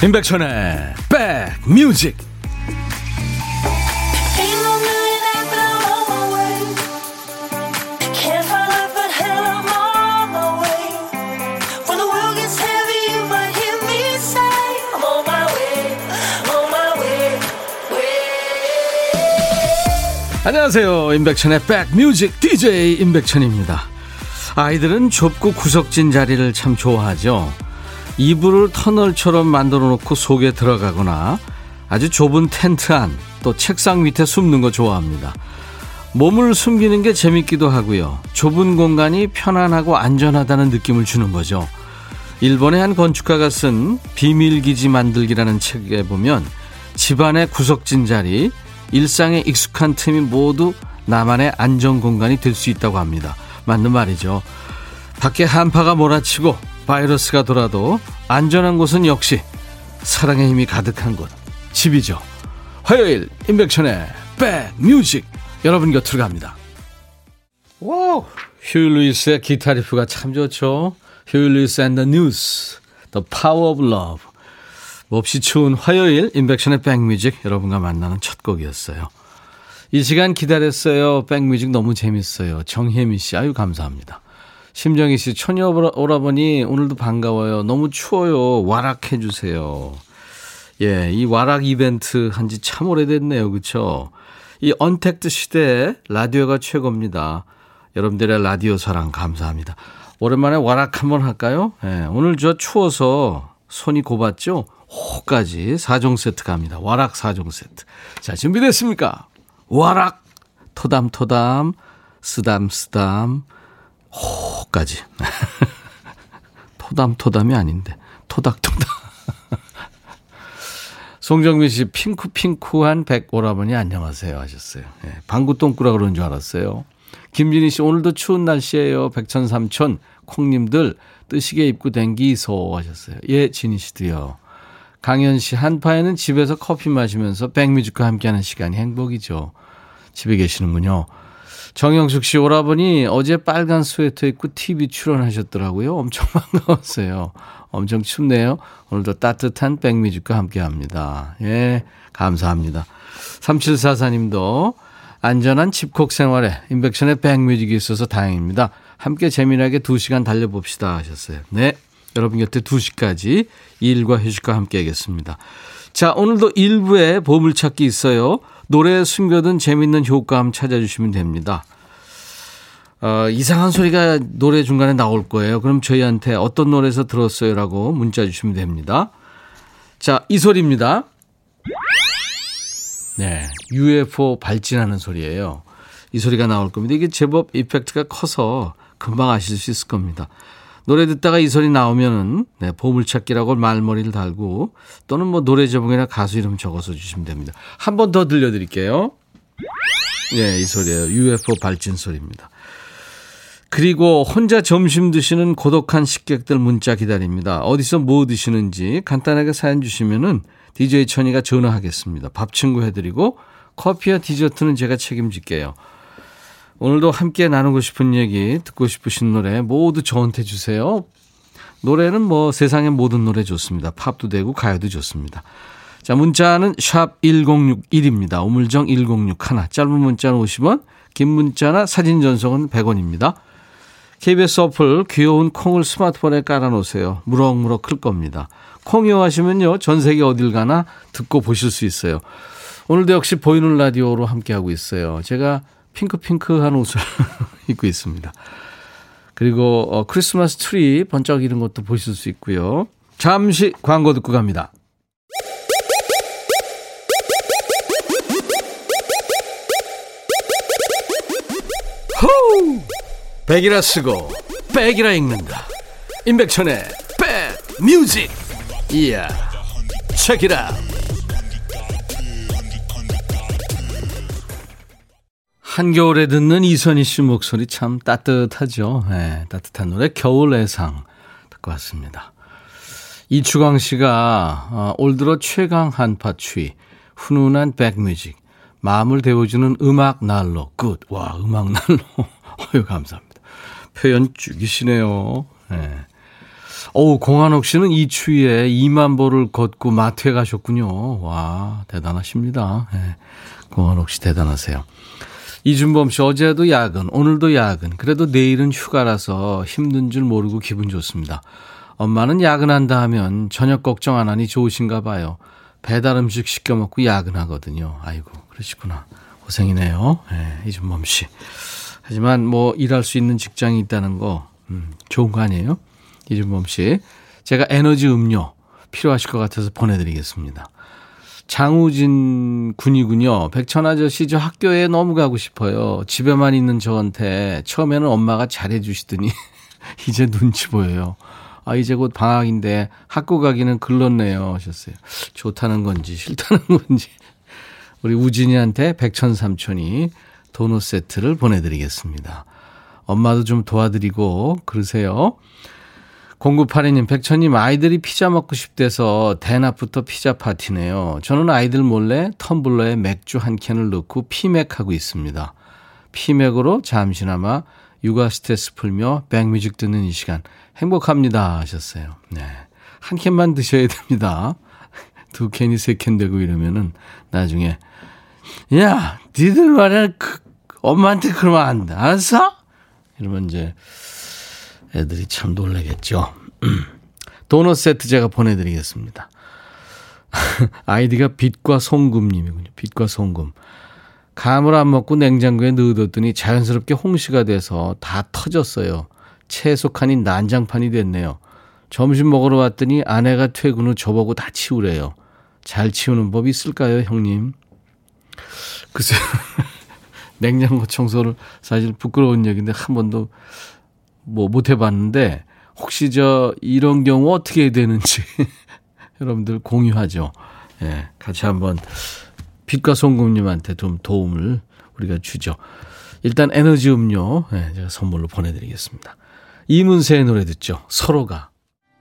임백천의 백뮤직. 안녕하세요. 임백천의 백뮤직 DJ 임백천입니다. 아이들은 좁고 구석진 자리를 참 좋아하죠 이불을 터널처럼 만들어 놓고 속에 들어가거나 아주 좁은 텐트 안, 또 책상 밑에 숨는 거 좋아합니다. 몸을 숨기는 게 재밌기도 하고요. 좁은 공간이 편안하고 안전하다는 느낌을 주는 거죠. 일본의 한 건축가가 쓴 비밀기지 만들기라는 책에 보면 집안의 구석진 자리, 일상에 익숙한 틈이 모두 나만의 안전 공간이 될 수 있다고 합니다. 맞는 말이죠. 밖에 한파가 몰아치고 바이러스가 돌아도 안전한 곳은 역시 사랑의 힘이 가득한 곳 집이죠. 화요일 임백천의 백뮤직 여러분 곁으로 갑니다. 와우 휴이 루이스의 기타 riff가 참 좋죠. 휴이 루이스 앤 더 뉴스 The Power of Love 몹시 추운 화요일 임백천의 백뮤직 여러분과 만나는 첫 곡이었어요. 이 시간 기다렸어요. 백뮤직 너무 재밌어요. 정혜미 씨 아유 감사합니다. 심정희 씨, 처녀 오라버니, 오늘도 반가워요. 너무 추워요. 와락해 주세요. 예, 이 와락 이벤트 한 지 참 오래됐네요. 그쵸? 이 언택트 시대에 라디오가 최고입니다. 여러분들의 라디오 사랑 감사합니다. 오랜만에 와락 한번 할까요? 예, 오늘 저 추워서 손이 고봤죠? 호까지 4종 세트 갑니다. 와락 4종 세트. 자, 준비됐습니까? 와락, 토담토담, 쓰담쓰담, 호까지. 토담토담이 아닌데 토닥토닥. 송정민 씨 핑크핑크한 백오라버니 안녕하세요 하셨어요. 네, 방구 똥꾸라 그런 줄 알았어요. 김진희 씨 오늘도 추운 날씨예요. 백천삼천 콩님들 뜨시게 입고 댕기소 하셨어요. 예, 진희 씨도요. 강현 씨 한파에는 집에서 커피 마시면서 백뮤직과 함께하는 시간이 행복이죠. 집에 계시는군요. 정영숙 씨 오라버니 어제 빨간 스웨터 입고 TV 출연하셨더라고요. 엄청 반가웠어요. 엄청 춥네요. 오늘도 따뜻한 백뮤직과 함께 합니다. 예, 감사합니다. 3744님도 안전한 집콕 생활에 인백션의 백뮤직이 있어서 다행입니다. 함께 재미나게 2시간 달려봅시다 하셨어요. 네. 여러분 곁에 2시까지 일과 휴식과 함께 하겠습니다. 자, 오늘도 일부에 보물찾기 있어요. 노래에 숨겨둔 재밌는 효과음 찾아주시면 됩니다. 어, 이상한 소리가 노래 중간에 나올 거예요. 그럼 저희한테 어떤 노래에서 들었어요? 라고 문자 주시면 됩니다. 자, 이 소리입니다. 네. UFO 발진하는 소리예요. 이 소리가 나올 겁니다. 이게 제법 이펙트가 커서 금방 아실 수 있을 겁니다. 노래 듣다가 이 소리 나오면은 네, 보물찾기라고 말머리를 달고 또는 뭐 노래 제목이나 가수 이름 적어서 주시면 됩니다. 한 번 더 들려드릴게요. 네, 이 소리예요. UFO 발진 소리입니다. 그리고 혼자 점심 드시는 고독한 식객들 문자 기다립니다. 어디서 뭐 드시는지 간단하게 사연 주시면은 DJ 천이가 전화하겠습니다. 밥 친구 해드리고 커피와 디저트는 제가 책임질게요. 오늘도 함께 나누고 싶은 얘기, 듣고 싶으신 노래 모두 저한테 주세요. 노래는 뭐 세상의 모든 노래 좋습니다. 팝도 되고 가요도 좋습니다. 자, 문자는 샵 1061입니다. 우물정 1061. 짧은 문자는 50원, 긴 문자나 사진 전송은 100원입니다. KBS 어플 귀여운 콩을 스마트폰에 깔아놓으세요. 무럭무럭 클 겁니다. 콩 이용하시면요. 전 세계 어딜 가나 듣고 보실 수 있어요. 오늘도 역시 보이는 라디오로 함께하고 있어요. 제가 핑크핑크한 옷을 입고 있습니다. 그리고 어, 크리스마스 트리 번쩍이는 것도 보실 수 있고요. 잠시 광고 듣고 갑니다. 호우! 백이라 쓰고 백이라 읽는다. 임백천의 백 뮤직. 이야. 책이라. 한겨울에 듣는 이선희 씨 목소리 참 따뜻하죠. 네, 따뜻한 노래 겨울 애상 듣고 왔습니다. 이추강 씨가 어, 올 들어 최강 한파 추위 훈훈한 백뮤직 마음을 데워주는 음악 날로 끝. 와 음악 날로 어유 감사합니다. 표현 죽이시네요. 네. 오, 공한옥 씨는 이 추위에 2만 보를 걷고 마트에 가셨군요. 와, 대단하십니다. 네. 공한옥 씨 대단하세요. 이준범 씨, 어제도 야근, 오늘도 야근. 그래도 내일은 휴가라서 힘든 줄 모르고 기분 좋습니다. 엄마는 야근한다 하면 저녁 걱정 안 하니 좋으신가 봐요. 배달 음식 시켜 먹고 야근하거든요. 아이고, 그러시구나. 고생이네요. 네, 이준범 씨. 하지만 뭐 일할 수 있는 직장이 있다는 거, 음, 좋은 거 아니에요? 이준범 씨. 제가 에너지 음료 필요하실 것 같아서 보내드리겠습니다. 장우진 군이군요. 백천 아저씨 저 학교에 너무 가고 싶어요. 집에만 있는 저한테 처음에는 엄마가 잘해주시더니 이제 눈치 보여요. 아 이제 곧 방학인데 학교 가기는 글렀네요 하셨어요. 좋다는 건지 싫다는 건지 우리 우진이한테 백천 삼촌이 도넛 세트를 보내드리겠습니다. 엄마도 좀 도와드리고 그러세요. 0982님, 백천님, 아이들이 피자 먹고 싶대서 대낮부터 피자 파티네요. 저는 아이들 몰래 텀블러에 맥주 한 캔을 넣고 피맥하고 있습니다. 피맥으로 잠시나마 육아 스트레스 풀며 백뮤직 듣는 이 시간 행복합니다 하셨어요. 네. 한 캔만 드셔야 됩니다. 두 캔이 세 캔 되고 이러면은 나중에 야, 니들 말에 그, 엄마한테 그러면 안 돼. 알았어? 이러면 이제 애들이 참 놀라겠죠. 도넛 세트 제가 보내드리겠습니다. 아이디가 빛과 송금님이군요. 빛과 송금. 감을 안 먹고 냉장고에 넣어뒀더니 자연스럽게 홍시가 돼서 다 터졌어요. 채소 칸이 난장판이 됐네요. 점심 먹으러 왔더니 아내가 퇴근 후 저보고 다 치우래요. 잘 치우는 법 있을까요, 형님? 글쎄, 냉장고 청소를 사실 부끄러운 얘기인데 한 번도 뭐 못 해봤는데 혹시 저 이런 경우 어떻게 해야 되는지 여러분들 공유하죠. 예, 네, 같이 한번 빛과 송금님한테 좀 도움을 우리가 주죠. 일단 에너지 음료 네, 제가 선물로 보내드리겠습니다. 이문세의 노래 듣죠. 서로가.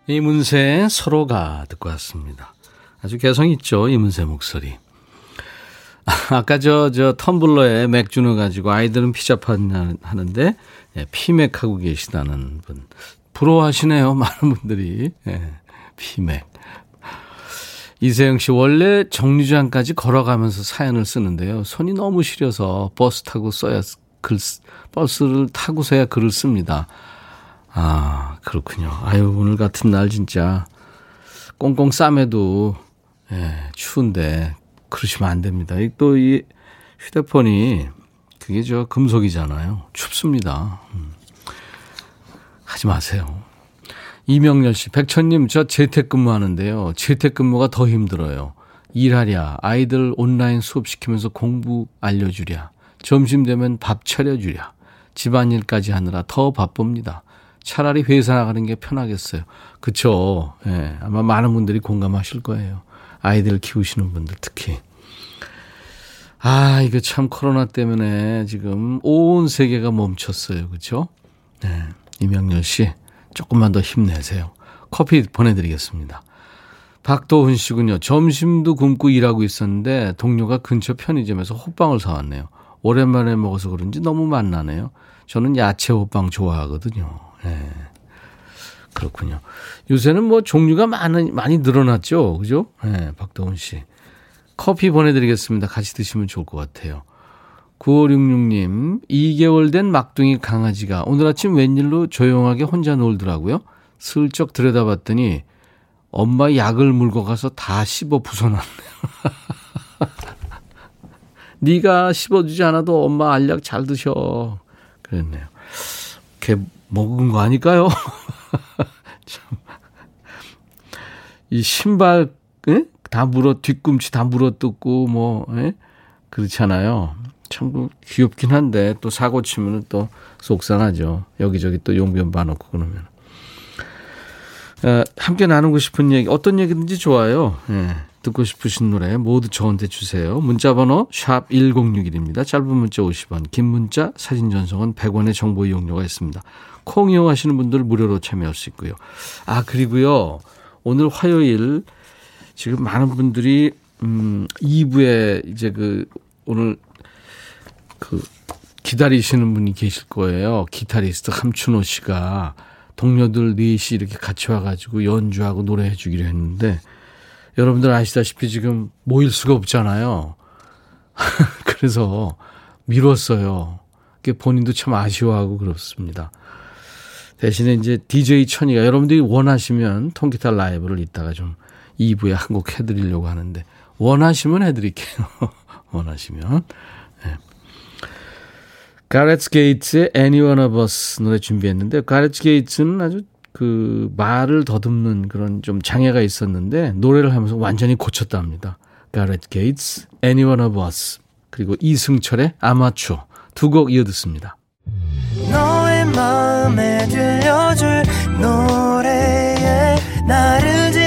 이문세의 서로가 듣고 왔습니다. 아주 개성 있죠. 이문세 목소리. 아까 저, 저 텀블러에 맥주 넣어가지고 아이들은 피자판 하는데 예, 피맥하고 계시다는 분. 부러워하시네요. 많은 분들이. 예, 피맥. 이세영 씨, 원래 정류장까지 걸어가면서 사연을 쓰는데요. 손이 너무 시려서 버스 타고 써야 글, 버스를 타고서야 글을 씁니다. 아, 그렇군요. 아유, 오늘 같은 날 진짜 꽁꽁 싸매도, 예, 추운데 그러시면 안 됩니다. 또 이 휴대폰이 그게 저 금속이잖아요. 춥습니다. 음. 하지 마세요. 이명렬 씨, 백천님, 저 재택근무 하는데요. 재택근무가 더 힘들어요. 일하랴, 아이들 온라인 수업시키면서 공부 알려주랴, 점심 되면 밥 차려주랴, 집안일까지 하느라 더 바쁩니다. 차라리 회사 나가는 게 편하겠어요. 그쵸. 예, 아마 많은 분들이 공감하실 거예요. 아이들 키우시는 분들 특히. 아, 이거 참 코로나 때문에 지금 온 세계가 멈췄어요. 그렇죠? 네. 이명렬 씨, 조금만 더 힘내세요. 커피 보내드리겠습니다. 박도훈 씨군요. 점심도 굶고 일하고 있었는데 동료가 근처 편의점에서 호빵을 사왔네요. 오랜만에 먹어서 그런지 너무 맛나네요. 저는 야채 호빵 좋아하거든요. 네. 그렇군요. 요새는 뭐 종류가 많이, 많이 늘어났죠. 그죠? 네, 박도훈 씨. 커피 보내드리겠습니다. 같이 드시면 좋을 것 같아요. 9566님, 2개월 된 막둥이 강아지가 오늘 아침 웬일로 조용하게 혼자 놀더라고요. 슬쩍 들여다봤더니 엄마 약을 물고 가서 다 씹어 부숴놨네요. 네가 씹어주지 않아도 엄마 알약 잘 드셔. 그랬네요. 걔 먹은 거 아닐까요? 참. 이 신발, 에? 다 물어 뒤꿈치 다 물어뜯고 뭐 예? 그렇잖아요. 참 귀엽긴 한데 또 사고 치면은 또 속상하죠. 여기저기 또 용변 봐놓고 그러면. 어, 함께 나누고 싶은 얘기 어떤 얘기든지 좋아요. 예, 듣고 싶으신 노래 모두 저한테 주세요. 문자 번호 샵 1061입니다. 짧은 문자 50원, 긴 문자 사진 전송은 100원의 정보 이용료가 있습니다. 콩 이용하시는 분들 무료로 참여할 수 있고요. 아 그리고요 오늘 화요일 지금 많은 분들이 음 2부에 이제 그 오늘 그 기다리시는 분이 계실 거예요. 기타리스트 함춘호 씨가 동료들 넷이 이렇게 같이 와가지고 연주하고 노래해 주기로 했는데 여러분들 아시다시피 지금 모일 수가 없잖아요. 그래서 미뤘어요. 본인도 참 아쉬워하고 그렇습니다. 대신에 이제 DJ 천이가 여러분들이 원하시면 통기타 라이브를 이따가 좀 2부에 한 곡 해드리려고 하는데 원하시면 해드릴게요. 원하시면. 네. 가레스 게이츠의 Anyone of Us 노래 준비했는데 가레스 게이츠는 아주 그 말을 더듬는 그런 좀 장애가 있었는데 노래를 하면서 완전히 고쳤답니다. 가레스 게이츠, Anyone of Us 그리고 이승철의 아마추어 두 곡 이어 듣습니다. 마음에 들려줄 노래에 나를 지금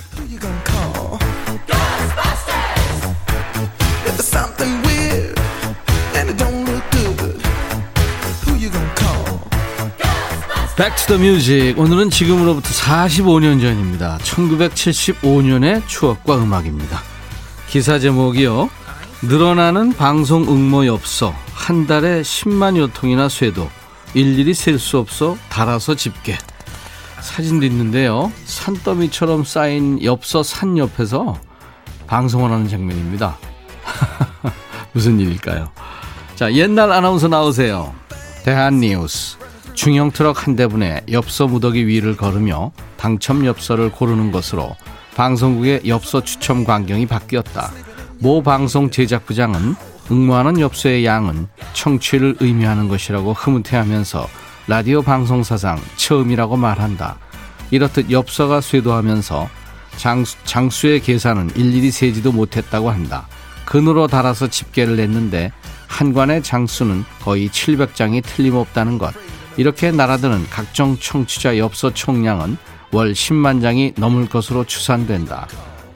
Back to the music 오늘은 지금으로부터 45년 전입니다. 1975년의 추억과 음악입니다. 기사 제목이요. 늘어나는 방송 응모 엽서 한 달에 10만여 통이나 쇄도 일일이 셀 수 없어 달아서 집게 사진도 있는데요. 산더미처럼 쌓인 엽서 산 옆에서 방송을 하는 장면입니다. 무슨 일일까요? 자, 옛날 아나운서 나오세요. 대한 뉴스. 중형 트럭 한 대분에 엽서 무더기 위를 걸으며 당첨 엽서를 고르는 것으로 방송국의 엽서 추첨 광경이 바뀌었다. 모 방송 제작부장은 응모하는 엽서의 양은 청취를 의미하는 것이라고 흐뭇해하면서 라디오 방송사상 처음이라고 말한다. 이렇듯 엽서가 쇄도하면서 장수, 장수의 계산은 일일이 세지도 못했다고 한다. 근으로 달아서 집계를 냈는데 한관의 장수는 거의 700장이 틀림없다는 것. 이렇게 날아드는 각종 청취자 엽서 총량은 월 10만 장이 넘을 것으로 추산된다.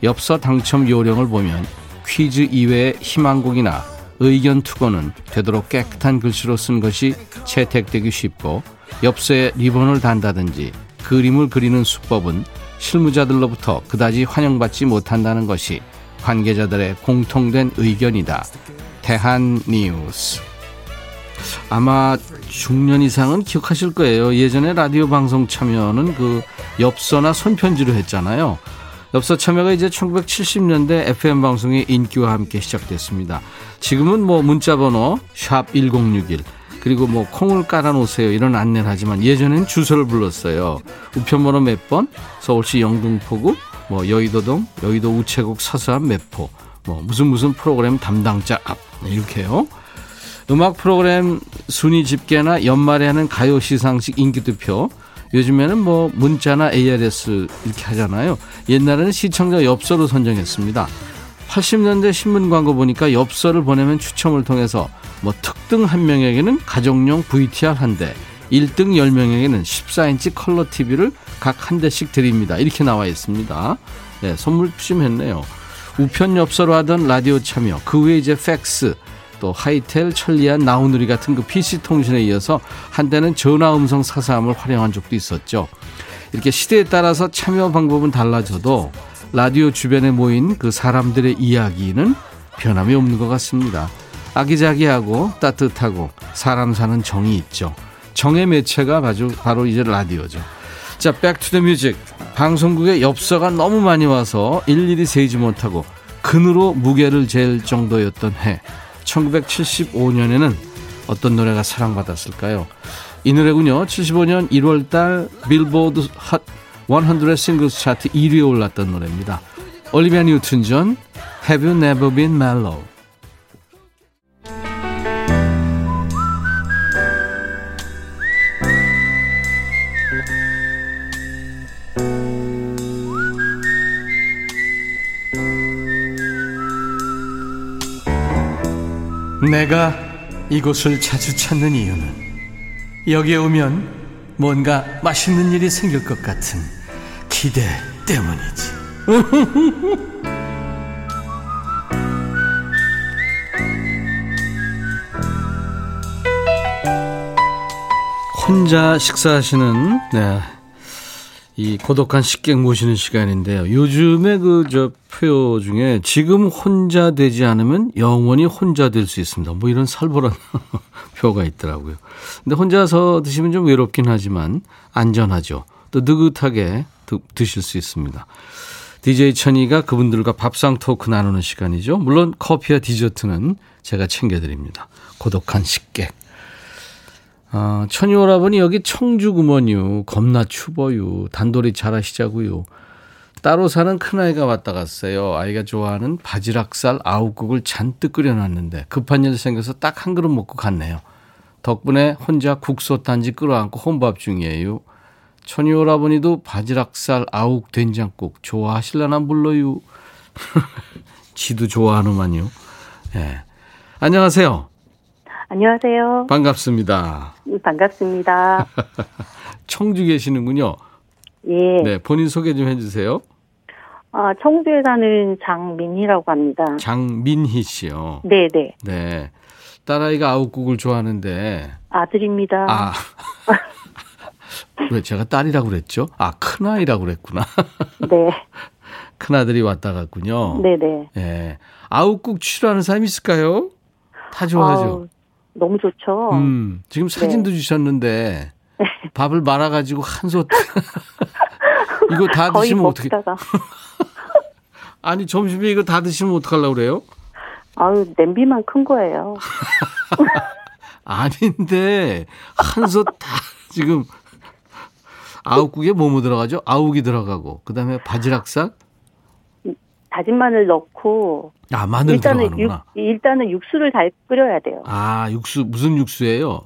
엽서 당첨 요령을 보면 퀴즈 이외의 희망곡이나 의견 투고는 되도록 깨끗한 글씨로 쓴 것이 채택되기 쉽고 엽서에 리본을 단다든지 그림을 그리는 수법은 실무자들로부터 그다지 환영받지 못한다는 것이 관계자들의 공통된 의견이다. 대한 뉴스. 아마 중년 이상은 기억하실 거예요. 예전에 라디오 방송 참여는 그 엽서나 손편지로 했잖아요. 엽서 참여가 이제 1970년대 FM 방송의 인기와 함께 시작됐습니다. 지금은 뭐 문자 번호 샵 1061 그리고 뭐 콩을 깔아 놓으세요 이런 안내를 하지만 예전엔 주소를 불렀어요. 우편번호 몇 번, 서울시 영등포구, 뭐 여의도동, 여의도 우체국 서서한 매포, 뭐 무슨 무슨 프로그램 담당자 앞 네, 이렇게요. 음악 프로그램 순위 집계나 연말에 하는 가요 시상식 인기 투표 요즘에는 뭐 문자나 ARS 이렇게 하잖아요. 옛날에는 시청자 엽서로 선정했습니다. 80년대 신문 광고 보니까 엽서를 보내면 추첨을 통해서 뭐 특등 한 명에게는 가정용 VTR 한 대, 1등 10명에게는 14인치 컬러 TV를 각 한 대씩 드립니다. 이렇게 나와 있습니다. 네, 선물 푸짐했네요. 우편 엽서로 하던 라디오 참여, 그 외에 이제 팩스, 또 하이텔, 천리안, 나우누리 같은 그 PC 통신에 이어서 한때는 전화 음성 사서함을 활용한 적도 있었죠. 이렇게 시대에 따라서 참여 방법은 달라져도 라디오 주변에 모인 그 사람들의 이야기는 변함이 없는 것 같습니다. 아기자기하고 따뜻하고 사람 사는 정이 있죠. 정의 매체가 바로, 바로 이제 라디오죠. 자, Back to the music. 방송국에 엽서가 너무 많이 와서 일일이 세지 못하고 근으로 무게를 잴 정도였던 해. 1975년에는 어떤 노래가 사랑받았을까요? 이 노래군요. 75년 1월 달 빌보드 Hot 100 Singles 차트 1위에 올랐던 노래입니다. 올리비아 뉴튼 존 Have You Never Been Mellow 내가 이곳을 자주 찾는 이유는 여기에 오면 뭔가 맛있는 일이 생길 것 같은 기대 때문이지. 혼자 식사하시는 네, 이 고독한 식객 모시는 시간인데요. 요즘에 그 저 표요 중에 지금 혼자 되지 않으면 영원히 혼자 될 수 있습니다. 뭐 이런 살벌한 표가 있더라고요. 근데 혼자서 드시면 좀 외롭긴 하지만 안전하죠. 또 느긋하게 드실 수 있습니다. DJ 천이가 그분들과 밥상 토크 나누는 시간이죠. 물론 커피와 디저트는 제가 챙겨드립니다. 고독한 식객. 아, 천이 오라버니 여기 청주 구먼요. 겁나 추워요. 단돌이 잘하시자고요. 따로 사는 큰아이가 왔다 갔어요. 아이가 좋아하는 바지락살 아욱국을 잔뜩 끓여놨는데 급한 일 생겨서 딱 한 그릇 먹고 갔네요. 덕분에 혼자 국소 단지 끌어안고 혼밥 중이에요. 천이 오라버니도 바지락살 아욱 된장국 좋아하실라나 몰라요. 지도 좋아하는만요. 예. 네. 안녕하세요. 안녕하세요. 반갑습니다. 반갑습니다. 청주 계시는군요. 예. 네, 본인 소개 좀 해주세요. 아, 청주에 사는 장민희라고 합니다. 장민희 씨요. 네, 네. 네. 딸아이가 아욱국을 좋아하는데. 아들입니다. 아. 왜 제가 딸이라고 그랬죠? 아, 큰아이라고 그랬구나. 네. 큰아들이 왔다 갔군요. 네네. 예. 네. 아욱국 취하는 사람이 있을까요? 다 좋아하죠. 아우, 너무 좋죠. 음, 지금 사진도 네. 주셨는데 밥을 말아가지고 한솥 이거 다 드시면 어떻게? 아니 점심에 이거 다 드시면 어떡하려고 그래요? 아유 냄비만 큰 거예요. 아닌데 한솥 다 지금 아욱국에 뭐뭐 들어가죠? 아욱이 들어가고 그다음에 바지락살 다진 마늘 넣고 아 마늘 일단은 들어가는구나. 육, 일단은 육수를 잘 끓여야 돼요. 아 육수 무슨 육수예요?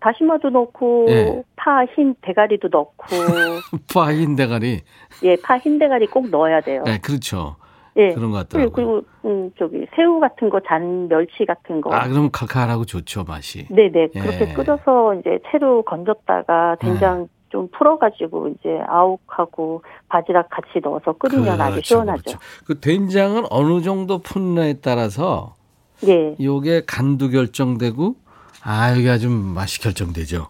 다시마도 넣고 예. 파흰 대가리도 넣고 파 흰 대가리. 예, 파 흰 대가리 꼭 넣어야 돼요. 네, 그렇죠. 예. 그런 것 같더라고요. 그리고 음 저기 새우 같은 거 잔 멸치 같은 거. 아 그럼 칼칼하고 좋죠 맛이. 네 네 예. 그렇게 끓여서 이제 채로 건졌다가 된장 좀 풀어가지고 이제 아욱하고 바지락 같이 넣어서 끓이면 아주 시원하죠. 그렇죠. 그 된장은 어느 정도 푼느냐에 따라서 예. 요게 간도 결정되고 아 이게 아주 맛이 결정되죠.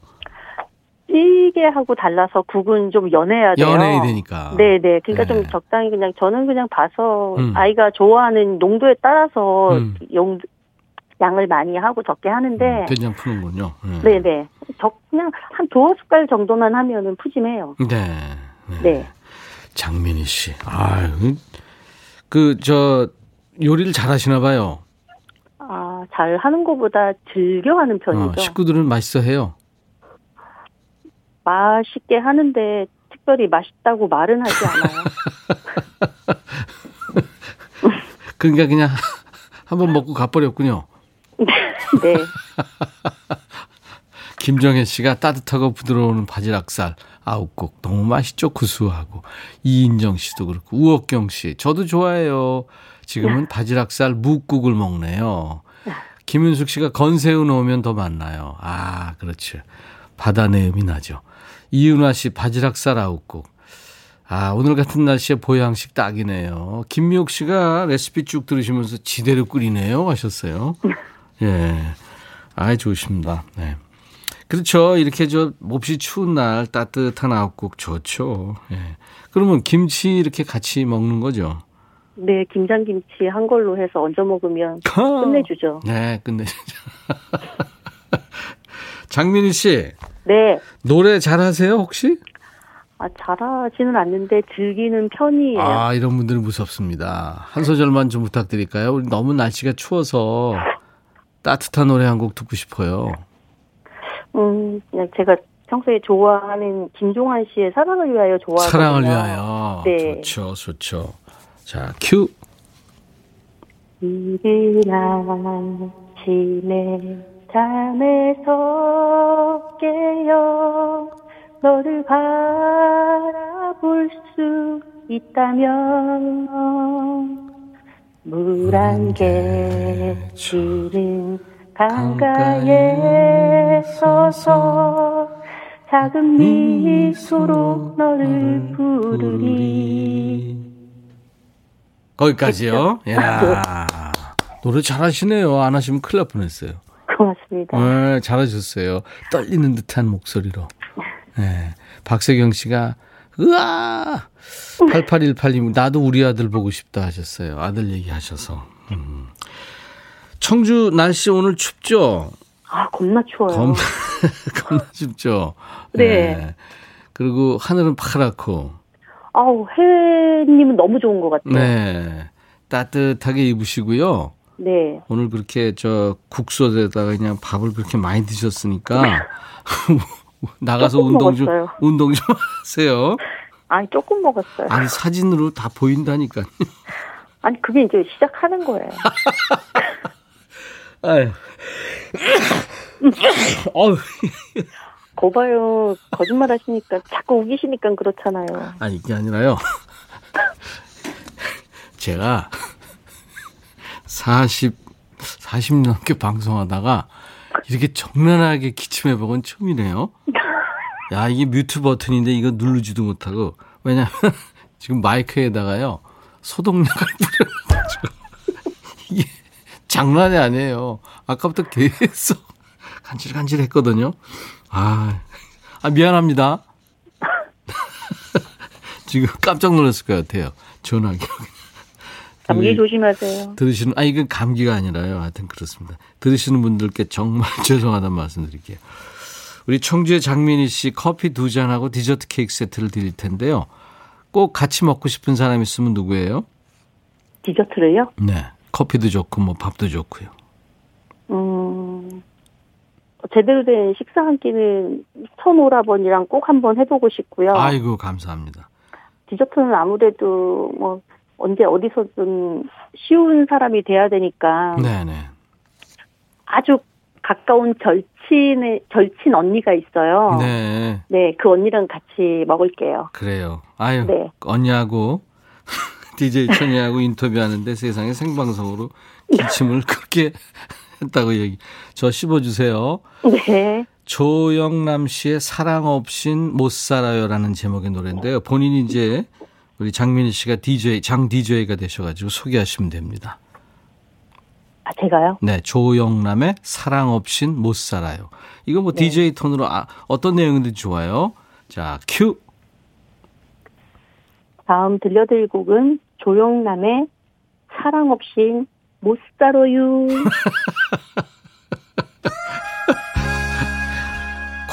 찌개하고 달라서 국은 좀 연해야 돼요. 연해야 되니까. 네네. 그러니까 네. 좀 적당히 그냥 저는 그냥 봐서 음. 아이가 좋아하는 농도에 따라서 음. 용 양을 많이 하고 적게 하는데 음, 된장 푸는군요. 네. 네네. 적 그냥 한 두어 숟갈 정도만 하면은 푸짐해요. 네. 네. 네. 장민희 씨. 아유. 그 저 요리를 잘 하시나 봐요. 아, 잘 하는 것보다 즐겨 하는 어, 편이죠. 식구들은 맛있어 해요. 맛있게 하는데 특별히 맛있다고 말은 하지 않아요. 그러니까 그냥 한번 먹고 가버렸군요. 네. 김정혜 씨가 따뜻하고 부드러운 바지락살 아욱국 너무 맛있죠 구수하고. 이인정 씨도 그렇고 우옥경 씨. 저도 좋아해요. 지금은 바지락살 묵국을 먹네요. 김윤숙 씨가 건새우 넣으면 더 맛나요. 아 그렇죠. 바다 내음이 나죠. 이은화 씨 바지락살 아욱국 아 오늘 같은 날씨에 보양식 딱이네요. 김미옥 씨가 레시피 쭉 들으시면서 지대로 끓이네요 하셨어요 예 아이 좋으십니다 네. 그렇죠. 이렇게 저 몹시 추운 날 따뜻한 아욱국 좋죠. 예. 그러면 김치 이렇게 같이 먹는 거죠. 네, 김장김치 한 걸로 해서 얹어 먹으면 끝내주죠. 네, 끝내주죠. 장민희 씨. 네. 노래 잘하세요, 혹시? 아, 잘하지는 않는데 즐기는 편이에요. 아, 이런 분들은 무섭습니다. 한 소절만 좀 부탁드릴까요? 우리 너무 날씨가 추워서 따뜻한 노래 한 곡 듣고 싶어요. 음, 그냥 제가 평소에 좋아하는 김종환 씨의 사랑을 위하여 좋아하거든요. 사랑을 위하여. 네. 좋죠, 좋죠. 자, 큐. 이른 아침에 잠에서 깨어 너를 바라볼 수 있다면 물 안개 지른 강가에 서서 작은 미소로 너를 부르리 거기까지요. 야 노래 잘하시네요. 안 하시면 큰일 날 뻔했어요. 고맙습니다. 네, 잘하셨어요. 떨리는 듯한 목소리로. 네. 박세경 씨가, 으아! 8818님, 나도 우리 아들 보고 싶다 하셨어요. 아들 얘기하셔서. 음. 청주 날씨 오늘 춥죠? 아, 겁나 추워요. 겁나, 겁나 춥죠? 네. 그리고 하늘은 파랗고. 아우, 혜님은 너무 좋은 것 같아요. 네. 따뜻하게 입으시고요. 네. 오늘 그렇게 저 국수에다가 그냥 밥을 그렇게 많이 드셨으니까 나가서 조금 운동 좀 먹었어요. 운동 좀 하세요. 아니, 조금 먹었어요. 아니 사진으로 다 보인다니까. 아니, 그게 이제 시작하는 거예요. 아유. 어우. 거봐요. 거짓말 하시니까, 자꾸 우기시니까 그렇잖아요. 아니 이게 아니라요. 제가 40 40년 넘게 방송하다가 이렇게 적나라하게 기침해 본건 처음이네요. 야, 이게 뮤트 버튼인데 이거 누르지도 못하고 왜냐면 지금 마이크에다가요. 소독약을 뿌려가지고 이게 장난이 아니에요. 아까부터 계속 간질간질 했거든요. 아, 아 미안합니다. 지금 깜짝 놀랐을 것 같아요. 전화기. 감기 우리 조심하세요. 들으시는, 아, 이건 감기가 아니라요. 하여튼 그렇습니다. 들으시는 분들께 정말 죄송하다는 말씀 드릴게요. 우리 청주의 장민희 씨 커피 두 잔하고 디저트 케이크 세트를 드릴 텐데요. 꼭 같이 먹고 싶은 사람 있으면 누구예요? 디저트를요? 네. 커피도 좋고, 뭐, 밥도 좋고요. 음, 제대로 된 식사 한 끼는 손오라버니랑 꼭 한번 해보고 싶고요. 아이고, 감사합니다. 디저트는 아무래도 뭐 언제 어디서든 쉬운 사람이 돼야 되니까 네네. 아주 가까운 절친의 절친 언니가 있어요. 네. 네, 그 언니랑 같이 먹을게요. 그래요. 아유, 네. 언니하고 DJ 천이하고 인터뷰하는데 세상에 생방송으로 기침을 그렇게 했다고 얘기. 저 씹어주세요. 네. 조영남 씨의 사랑 없인 못 살아요라는 제목의 노래인데요. 본인이 이제 우리 장민희 씨가 DJ, 장 DJ가 되셔가지고 소개하시면 됩니다. 아, 제가요? 네, 조영남의 사랑 없인 못 살아요. 이거 뭐 DJ 톤으로 아, 어떤 내용인지 좋아요. 자, 큐. 다음 들려드릴 곡은 조영남의 사랑 없인 못 살아요.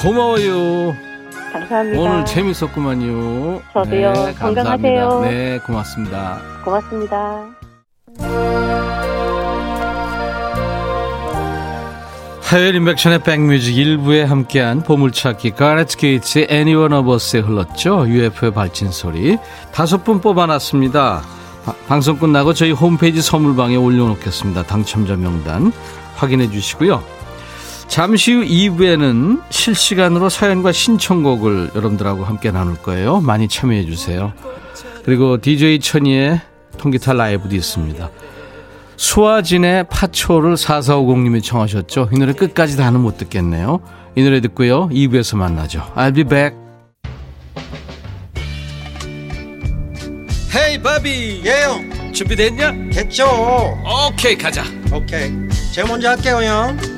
고마워요. 감사합니다. 오늘 재밌었구만요. 저도요. 네. 건강하세요. 네, 고맙습니다. 고맙습니다. 화요일 인백션의 백뮤직 1부에 함께한 보물찾기 가렛 게이츠의 Anyone of Us에 흘렀죠. UFO의 발진 소리. 다섯 분 뽑아놨습니다. 바- 방송 끝나고 저희 홈페이지 선물방에 올려놓겠습니다. 당첨자 명단 확인해 주시고요. 잠시 후 2부에는 실시간으로 사연과 신청곡을 여러분들하고 함께 나눌 거예요. 많이 참여해 주세요. 그리고 DJ 천이의 통기타 라이브도 있습니다. 수아진의 파초를 4450님이 청하셨죠. 이 노래 끝까지 다는 못 듣겠네요. 이 노래 듣고요. 2부에서 만나죠. I'll be back. 헤이 바비 예영 준비됐냐? 됐죠 오케이 가자 오케이 제가 먼저 할게요 형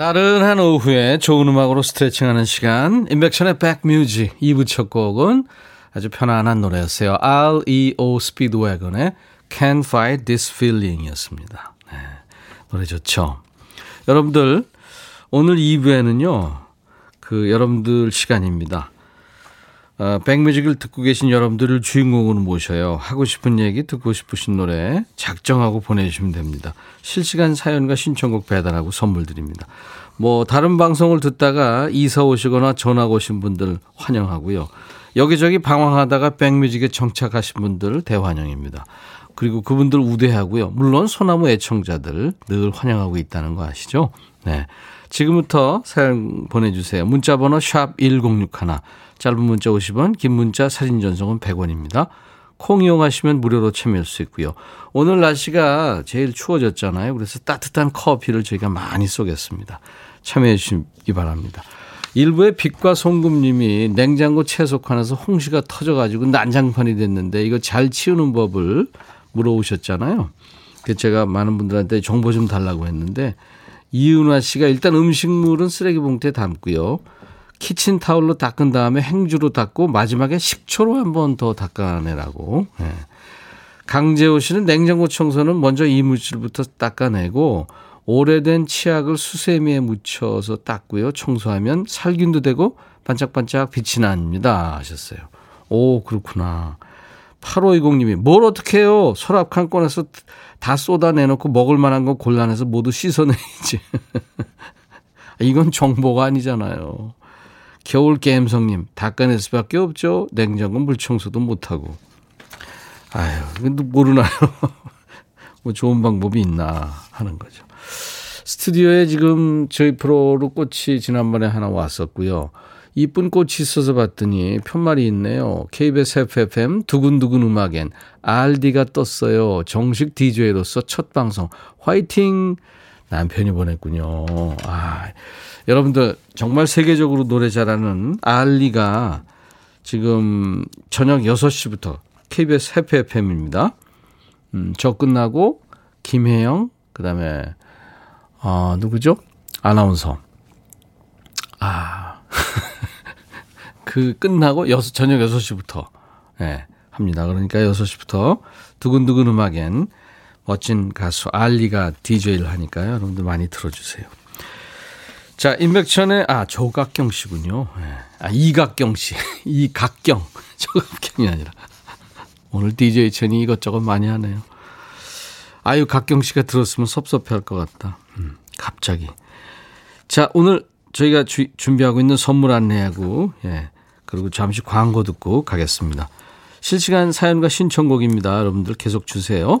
나른한 오후에 좋은 음악으로 스트레칭하는 시간 인백션의 백뮤직 2부 첫 곡은 아주 편안한 노래였어요. REO 스피드웨건의 Can't Fight This Feeling 이었습니다. 네, 노래 좋죠. 여러분들 오늘 2부에는요. 그 여러분들 시간입니다. 어, 백뮤직을 듣고 계신 여러분들을 주인공으로 모셔요. 하고 싶은 얘기, 듣고 싶으신 노래 작정하고 보내주시면 됩니다. 실시간 사연과 신청곡 배달하고 선물 드립니다. 뭐 다른 방송을 듣다가 이사 오시거나 전화 오신 분들 환영하고요. 여기저기 방황하다가 백뮤직에 정착하신 분들 대환영입니다. 그리고 그분들 우대하고요. 물론 소나무 애청자들 늘 환영하고 있다는 거 아시죠? 네. 지금부터 사연 보내주세요. 문자번호 샵 1061. 짧은 문자 50원, 긴 문자 사진 전송은 100원입니다. 콩 이용하시면 무료로 참여할 수 있고요. 오늘 날씨가 제일 추워졌잖아요. 그래서 따뜻한 커피를 저희가 많이 쏘겠습니다. 참여해 주시기 바랍니다. 일부의 빛과 송금님이 냉장고 채소칸에서 홍시가 터져가지고 난장판이 됐는데 이거 잘 치우는 법을 물어오셨잖아요. 그 제가 많은 분들한테 정보 좀 달라고 했는데 이은화 씨가 일단 음식물은 쓰레기 봉투에 담고요. 키친타올로 닦은 다음에 행주로 닦고 마지막에 식초로 한 번 더 닦아내라고. 네. 강재호 씨는 냉장고 청소는 먼저 이물질부터 닦아내고 오래된 치약을 수세미에 묻혀서 닦고요. 청소하면 살균도 되고 반짝반짝 빛이 납니다. 하셨어요. 오, 그렇구나. 8520님이 뭘 어떻게 해요? 서랍 칸 꺼내서 다 쏟아내놓고 먹을 만한 거 골라내서 모두 씻어내야지. 이건 정보가 아니잖아요. 겨울 게임성님, 닦아낼 수밖에 없죠. 냉장고 물청소도 못하고. 아유, 근데 모르나요? 뭐 좋은 방법이 있나 하는 거죠. 스튜디오에 지금 저희 프로로 꽃이 지난번에 하나 왔었고요. 이쁜 꽃이 있어서 봤더니 편말이 있네요. KBS FFM 두근두근 음악엔 RD가 떴어요. 정식 DJ로서 첫 방송. 화이팅! 남편이 보냈군요. 아, 여러분들 정말 세계적으로 노래 잘하는 알리가 지금 저녁 6시부터 KBS 해피 FM입니다. 음, 저 끝나고 김혜영, 그 다음에, 어, 누구죠? 아나운서. 아, 그 끝나고 여섯, 저녁 6시부터, 예, 네, 합니다. 그러니까 6시부터 두근두근 음악엔 멋진 가수 알리가 DJ를 하니까요. 여러분들 많이 들어주세요. 자, 임백천의, 아, 조각경 씨군요. 네. 아, 이각경 씨. 이각경. 조각경이 아니라. 오늘 DJ 천이 이것저것 많이 하네요. 아유, 각경 씨가 들었으면 섭섭해 할 것 같다. 음, 갑자기. 자, 오늘 저희가 주, 준비하고 있는 선물 안내하고, 예. 그리고 잠시 광고 듣고 가겠습니다. 실시간 사연과 신청곡입니다. 여러분들 계속 주세요.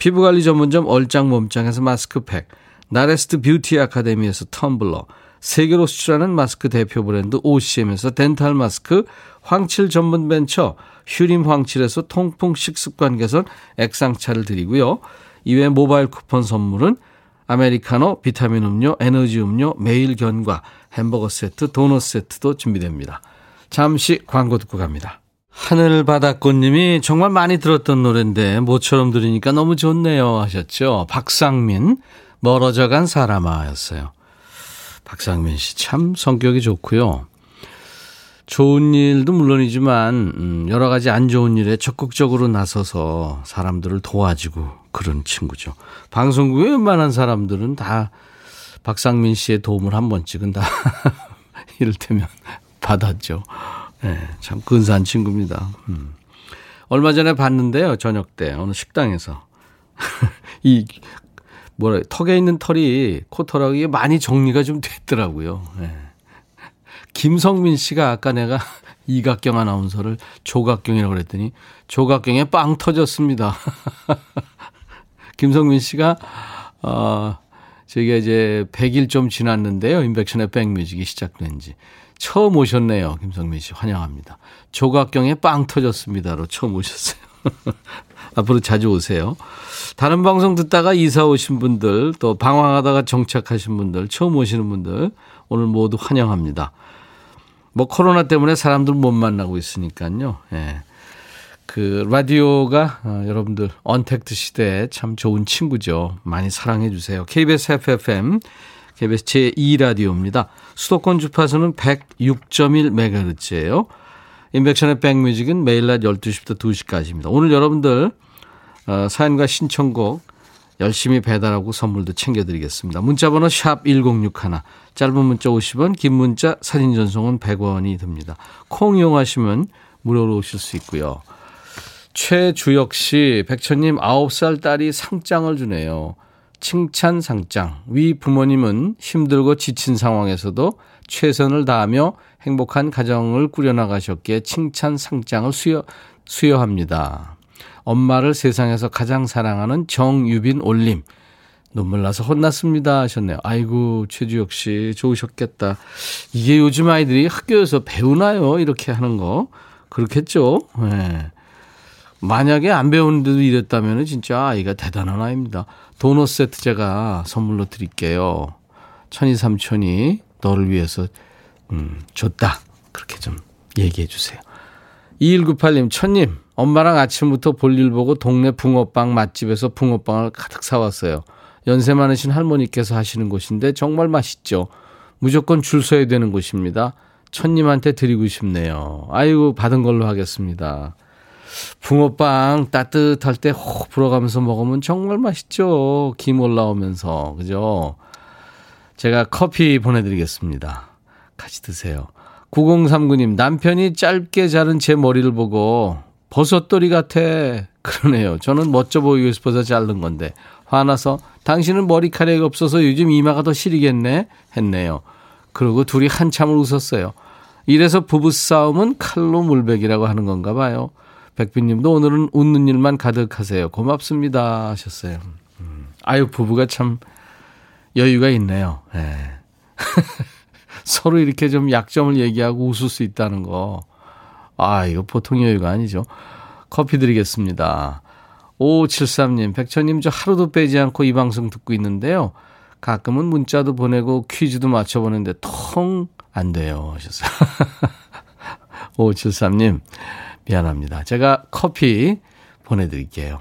피부관리 전문점 얼짱 몸짱에서 마스크팩, 나레스트 뷰티 아카데미에서 텀블러, 세계로 수출하는 마스크 대표 브랜드 OCM에서 덴탈 마스크, 황칠 전문 벤처 휴림 황칠에서 통풍 식습관 개선 액상차를 드리고요. 이외 모바일 쿠폰 선물은 아메리카노, 비타민 음료, 에너지 음료, 매일 견과, 햄버거 세트, 도넛 세트도 준비됩니다. 잠시 광고 듣고 갑니다. 하늘바다꽃님이 정말 많이 들었던 노래인데 모처럼 들으니까 너무 좋네요 하셨죠. 박상민 멀어져간 사람아였어요. 박상민 씨 참 성격이 좋고요. 좋은 일도 물론이지만 음, 여러 가지 안 좋은 일에 적극적으로 나서서 사람들을 도와주고 그런 친구죠. 방송국에 웬만한 사람들은 다 박상민 씨의 도움을 한 번씩은 다 이를테면 받았죠. 네, 참 근사한 친구입니다. 음. 얼마 전에 봤는데요. 저녁 때 어느 식당에서 이 뭐라 턱에 있는 털이 코털하고 많이 정리가 좀 됐더라고요. 네. 김성민 씨가 아까 내가 이각경 아나운서를 조각경이라고 그랬더니 조각경에 빵 터졌습니다. 김성민 씨가 어 저희가 이제 100일 좀 지났는데요. 인백션의 백뮤직이 시작된 지. 처음 오셨네요. 김성민 씨 환영합니다. 조각경에 빵 터졌습니다로 처음 오셨어요. 앞으로 자주 오세요. 다른 방송 듣다가 이사 오신 분들, 또 방황하다가 정착하신 분들, 처음 오시는 분들, 오늘 모두 환영합니다. 뭐 코로나 때문에 사람들 못 만나고 있으니까요. 예. 그 라디오가 어, 여러분들 언택트 시대에 참 좋은 친구죠. 많이 사랑해 주세요. KBS FFM, KBS 제2라디오입니다. 수도권 주파수는 106.1MHz예요. 인백션의 백뮤직은 매일 낮 12시부터 2시까지입니다. 오늘 여러분들 어, 사연과 신청곡 열심히 배달하고 선물도 챙겨드리겠습니다. 문자번호 샵 1061, 짧은 문자 50원, 긴 문자 사진 전송은 100원이 듭니다. 콩 이용하시면 무료로 오실 수 있고요. 최주혁 씨, 백천님 9살 딸이 상장을 주네요. 칭찬 상장. 위 부모님은 힘들고 지친 상황에서도 최선을 다하며 행복한 가정을 꾸려나가셨기에 칭찬 상장을 수여, 수여합니다. 엄마를 세상에서 가장 사랑하는 정유빈 올림. 눈물 나서 혼났습니다 하셨네요. 아이고 최주혁 씨 좋으셨겠다. 이게 요즘 아이들이 학교에서 배우나요? 이렇게 하는 거 그렇겠죠. 네. 만약에 안 배우는데도 이랬다면 진짜 아이가 대단한 아이입니다. 도넛 세트 제가 선물로 드릴게요. 천이 삼촌이 너를 위해서 음, 줬다. 그렇게 좀 얘기해 주세요. 2198님, 천님, 엄마랑 아침부터 볼일 보고 동네 붕어빵 맛집에서 붕어빵을 가득 사왔어요. 연세 많으신 할머니께서 하시는 곳인데 정말 맛있죠. 무조건 줄 서야 되는 곳입니다. 천님한테 드리고 싶네요. 아이고, 받은 걸로 하겠습니다. 붕어빵 따뜻할 때호 불어가면서 먹으면 정말 맛있죠. 김 올라오면서. 그죠? 제가 커피 보내드리겠습니다. 같이 드세요. 9039님, 남편이 짧게 자른 제 머리를 보고 버섯돌이 같아. 그러네요. 저는 멋져 보이고 싶어서 자른 건데. 화나서 당신은 머리카락이 없어서 요즘 이마가 더 시리겠네? 했네요. 그리고 둘이 한참을 웃었어요. 이래서 부부싸움은 칼로 물백이라고 하는 건가 봐요. 백빈님도 오늘은 웃는 일만 가득하세요. 고맙습니다. 하셨어요. 음. 아유, 부부가 참 여유가 있네요. 네. 서로 이렇게 좀 약점을 얘기하고 웃을 수 있다는 거. 아, 이거 보통 여유가 아니죠. 커피 드리겠습니다. 5573님, 백천님, 저 하루도 빼지 않고 이 방송 듣고 있는데요. 가끔은 문자도 보내고 퀴즈도 맞춰보는데 통안 돼요. 하셨어요. 5573님, 미안합니다. 제가 커피 보내드릴게요.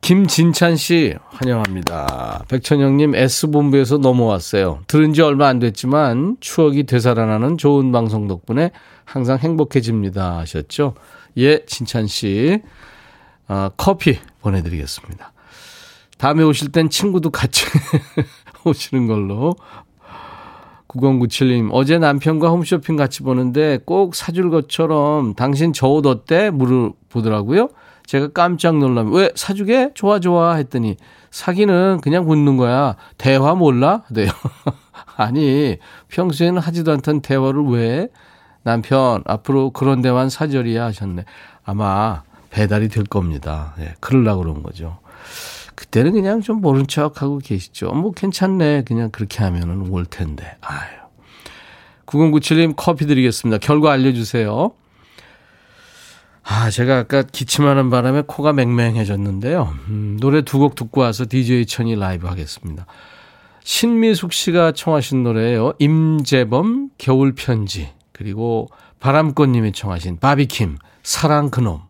김진찬 씨, 환영합니다. 백천영님, S본부에서 넘어왔어요. 들은 지 얼마 안 됐지만 추억이 되살아나는 좋은 방송 덕분에 항상 행복해집니다. 하셨죠? 예, 진찬 씨, 어, 커피 보내드리겠습니다. 다음에 오실 땐 친구도 같이 오시는 걸로 9097님, 어제 남편과 홈쇼핑 같이 보는데 꼭 사줄 것처럼 당신 저 옷 어때? 물어보더라고요. 제가 깜짝 놀라면, 왜 사주게? 좋아, 좋아. 했더니, 사기는 그냥 묻는 거야. 대화 몰라? 네요. 아니, 평소에는 하지도 않던 대화를 왜? 남편, 앞으로 그런 대화는 사절이야 하셨네. 아마 배달이 될 겁니다. 예, 그러려고 그런 거죠. 그때는 그냥 좀 모른 척 하고 계시죠. 뭐 괜찮네. 그냥 그렇게 하면은 올 텐데. 아유. 9097님 커피 드리겠습니다. 결과 알려주세요. 아, 제가 아까 기침하는 바람에 코가 맹맹해졌는데요. 음, 노래 두 곡 듣고 와서 DJ 천이 라이브 하겠습니다. 신미숙 씨가 청하신 노래예요. 임재범 겨울편지 그리고 바람꽃님이 청하신 바비킴 사랑 그놈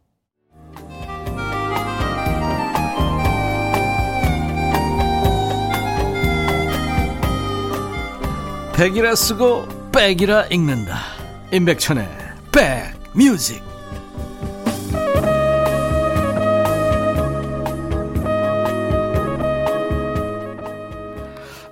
백이라 쓰고 백이라 읽는다. 임백천의 백뮤직.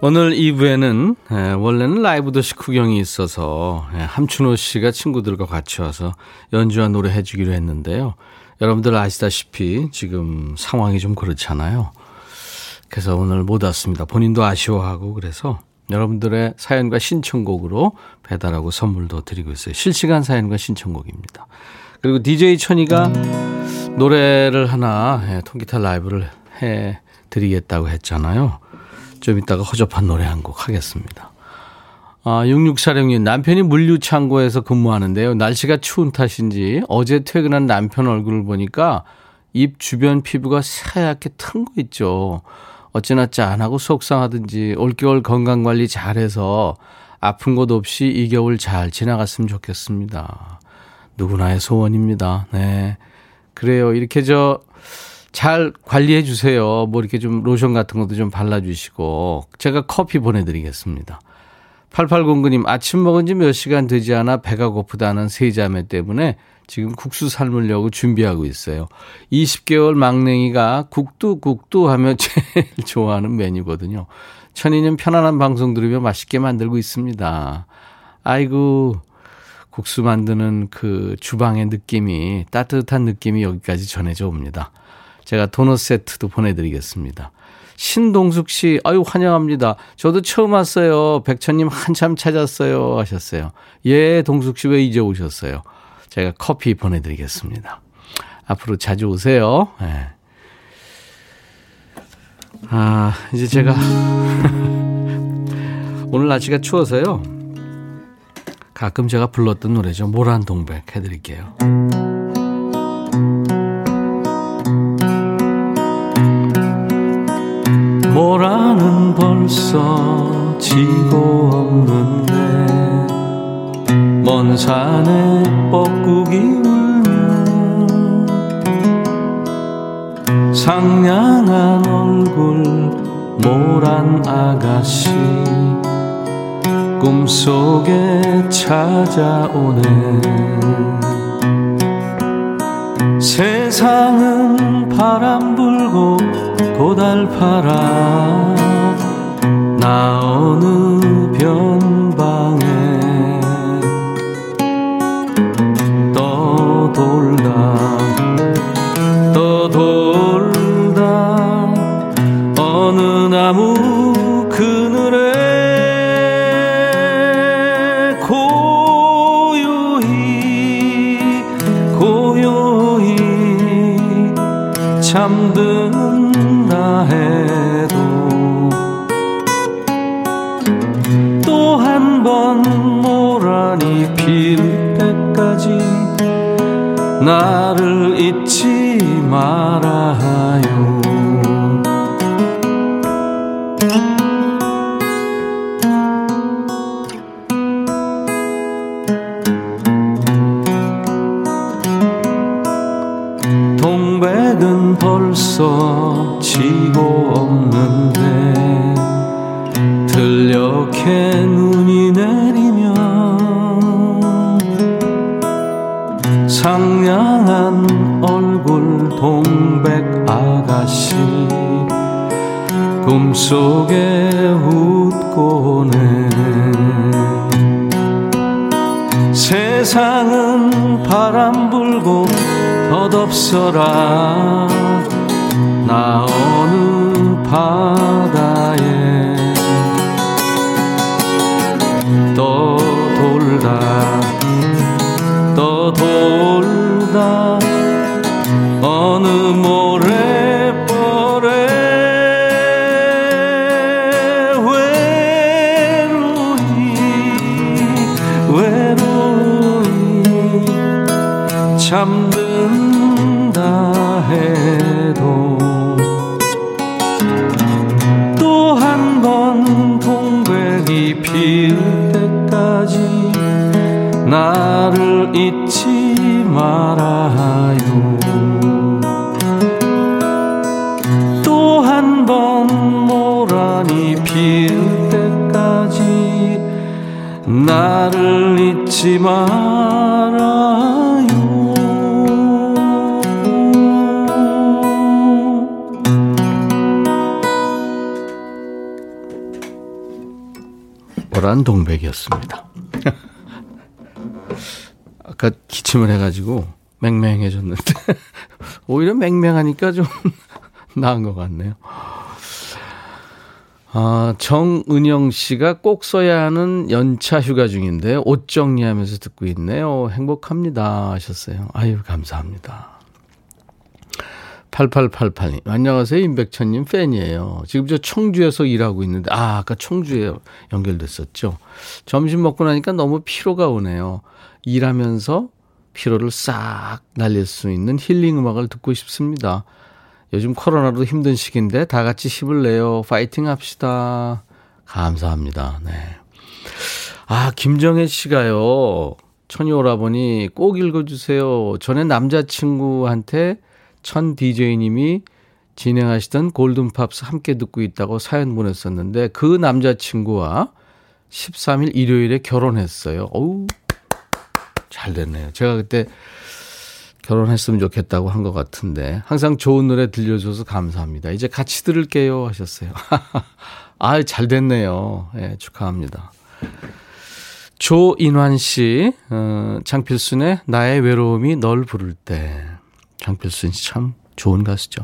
오늘 2부에는 원래는 라이브 도시 구경이 있어서 함춘호 씨가 친구들과 같이 와서 연주와 노래 해주기로 했는데요. 여러분들 아시다시피 지금 상황이 좀 그렇잖아요. 그래서 오늘 못 왔습니다. 본인도 아쉬워하고 그래서 여러분들의 사연과 신청곡으로 배달하고 선물도 드리고 있어요. 실시간 사연과 신청곡입니다. 그리고 DJ 천이가 노래를 하나 예, 통기타 라이브를 해 드리겠다고 했잖아요. 좀 이따가 허접한 노래 한 곡 하겠습니다. 아, 6646님, 남편이 물류창고에서 근무하는데요. 날씨가 추운 탓인지 어제 퇴근한 남편 얼굴을 보니까 입 주변 피부가 새하얗게 튼 거 있죠. 어찌나 짠하고 속상하든지 올겨울 건강관리 잘해서 아픈 곳 없이 이 겨울 잘 지나갔으면 좋겠습니다. 누구나의 소원입니다. 네. 그래요. 이렇게 저, 잘 관리해 주세요. 뭐 이렇게 좀 로션 같은 것도 좀 발라주시고. 제가 커피 보내드리겠습니다. 8809님, 아침 먹은 지 몇 시간 되지 않아 배가 고프다는 세자매 때문에 지금 국수 삶으려고 준비하고 있어요. 20개월 막냉이가 국도 국도 하며 제일 좋아하는 메뉴거든요. 천이는 편안한 방송 들으며 맛있게 만들고 있습니다. 아이고, 국수 만드는 그 주방의 느낌이 따뜻한 느낌이 여기까지 전해져 옵니다. 제가 도넛 세트도 보내드리겠습니다. 신동숙 씨, 아유, 환영합니다. 저도 처음 왔어요. 백천님 한참 찾았어요. 하셨어요. 예, 동숙 씨 왜 이제 오셨어요? 제가 커피 보내드리겠습니다. 앞으로 자주 오세요. 네. 아, 이제 제가 오늘 날씨가 추워서요. 가끔 제가 불렀던 노래죠. 모란 동백 해드릴게요. 모라는 벌써 지고 없는데 먼 산에 상냥한 얼굴 모란 아가씨. 꿈속에 찾아오네. 세상은 바람 불고 고달파라. 나 어느 변 나 때까지 나를 잊지 말아요 또 한 번 모란이 필 때까지 나를 잊지 말아요 모란 동백이었습니다. 아까 기침을 해가지고 맹맹해졌는데 오히려 맹맹하니까 좀 나은 것 같네요. 아, 정은영 씨가 꼭 써야 하는 연차 휴가 중인데 옷 정리하면서 듣고 있네요. 행복합니다 하셨어요. 아유 감사합니다. 8888님. 안녕하세요. 임백천님 팬이에요. 지금 저 청주에서 일하고 있는데, 아, 아까 청주에 연결됐었죠. 점심 먹고 나니까 너무 피로가 오네요. 일하면서 피로를 싹 날릴 수 있는 힐링 음악을 듣고 싶습니다. 요즘 코로나로 힘든 시기인데 다 같이 힘을 내요. 파이팅 합시다. 감사합니다. 네. 아, 김정혜 씨가요. 천이 오라버니 꼭 읽어주세요. 전에 남자친구한테 천 DJ님이 진행하시던 골든팝스 함께 듣고 있다고 사연 보냈었는데 그 남자친구와 13일 일요일에 결혼했어요. 어우, 잘 됐네요. 제가 그때 결혼했으면 좋겠다고 한 것 같은데 항상 좋은 노래 들려줘서 감사합니다. 이제 같이 들을게요 하셨어요. 아, 잘 됐네요. 예, 네, 축하합니다. 조인환 씨, 어, 장필순의 나의 외로움이 널 부를 때. 장필순 씨 참 좋은 가수죠.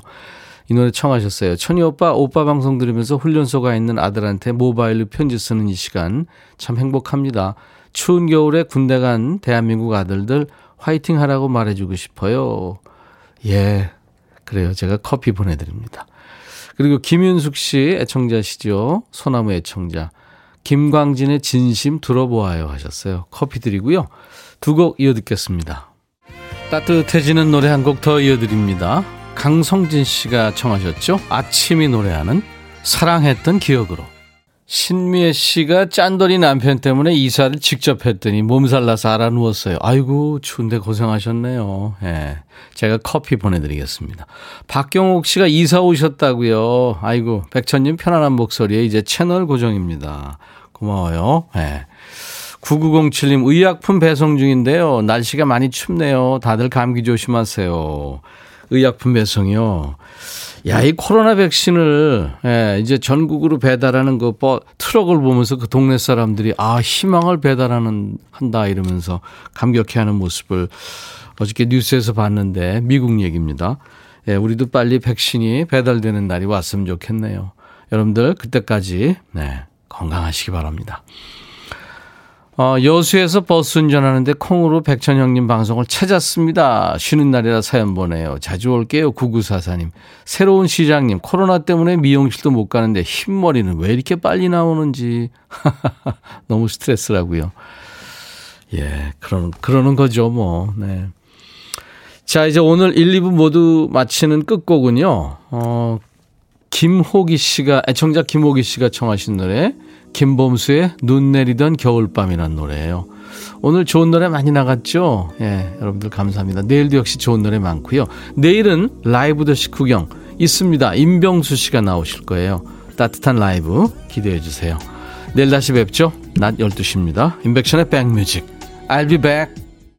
이 노래 청하셨어요. 천희 오빠, 오빠 방송 들으면서 훈련소 가 있는 아들한테 모바일로 편지 쓰는 이 시간 참 행복합니다. 추운 겨울에 군대 간 대한민국 아들들 화이팅 하라고 말해주고 싶어요. 예, 그래요. 제가 커피 보내드립니다. 그리고 김윤숙 씨 애청자시죠. 소나무 애청자. 김광진의 진심 들어보아요 하셨어요. 커피 드리고요. 두 곡 이어 듣겠습니다. 따뜻해지는 노래 한 곡 더 이어 드립니다. 강성진 씨가 청하셨죠. 아침이 노래하는 사랑했던 기억으로. 신미애 씨가 짠돌이 남편 때문에 이사를 직접 했더니 몸살 나서 알아 누웠어요. 아이고, 추운데 고생하셨네요. 예. 제가 커피 보내드리겠습니다. 박경옥 씨가 이사 오셨다고요. 아이고, 백천님 편안한 목소리에 이제 채널 고정입니다. 고마워요. 예. 9907님, 의약품 배송 중인데요. 날씨가 많이 춥네요. 다들 감기 조심하세요. 의약품 배송이요. 야, 이 코로나 백신을, 예, 이제 전국으로 배달하는 그 버, 트럭을 보면서 그 동네 사람들이, 아, 희망을 배달하는, 한다, 이러면서 감격해 하는 모습을 어저께 뉴스에서 봤는데, 미국 얘기입니다. 예, 우리도 빨리 백신이 배달되는 날이 왔으면 좋겠네요. 여러분들, 그때까지, 네, 건강하시기 바랍니다. 어, 여수에서 버스 운전하는데 콩으로 백천 형님 방송을 찾았습니다. 쉬는 날이라 사연 보내요. 자주 올게요. 9944님. 새로운 시장님. 코로나 때문에 미용실도 못 가는데 흰머리는 왜 이렇게 빨리 나오는지. 너무 스트레스라고요. 예, 그러는, 그러는 거죠, 뭐. 네. 자, 이제 오늘 1, 2부 모두 마치는 끝곡은요. 어, 김호기 씨가, 애청자 김호기 씨가 청하신 노래. 김범수의 눈 내리던 겨울밤이라는 노래예요. 오늘 좋은 노래 많이 나갔죠? 예, 여러분들 감사합니다. 내일도 역시 좋은 노래 많고요. 내일은 라이브 더시 구경 있습니다. 임병수 씨가 나오실 거예요. 따뜻한 라이브 기대해 주세요. 내일 다시 뵙죠. 낮 12시입니다. 인백션의 백뮤직. I'll be back.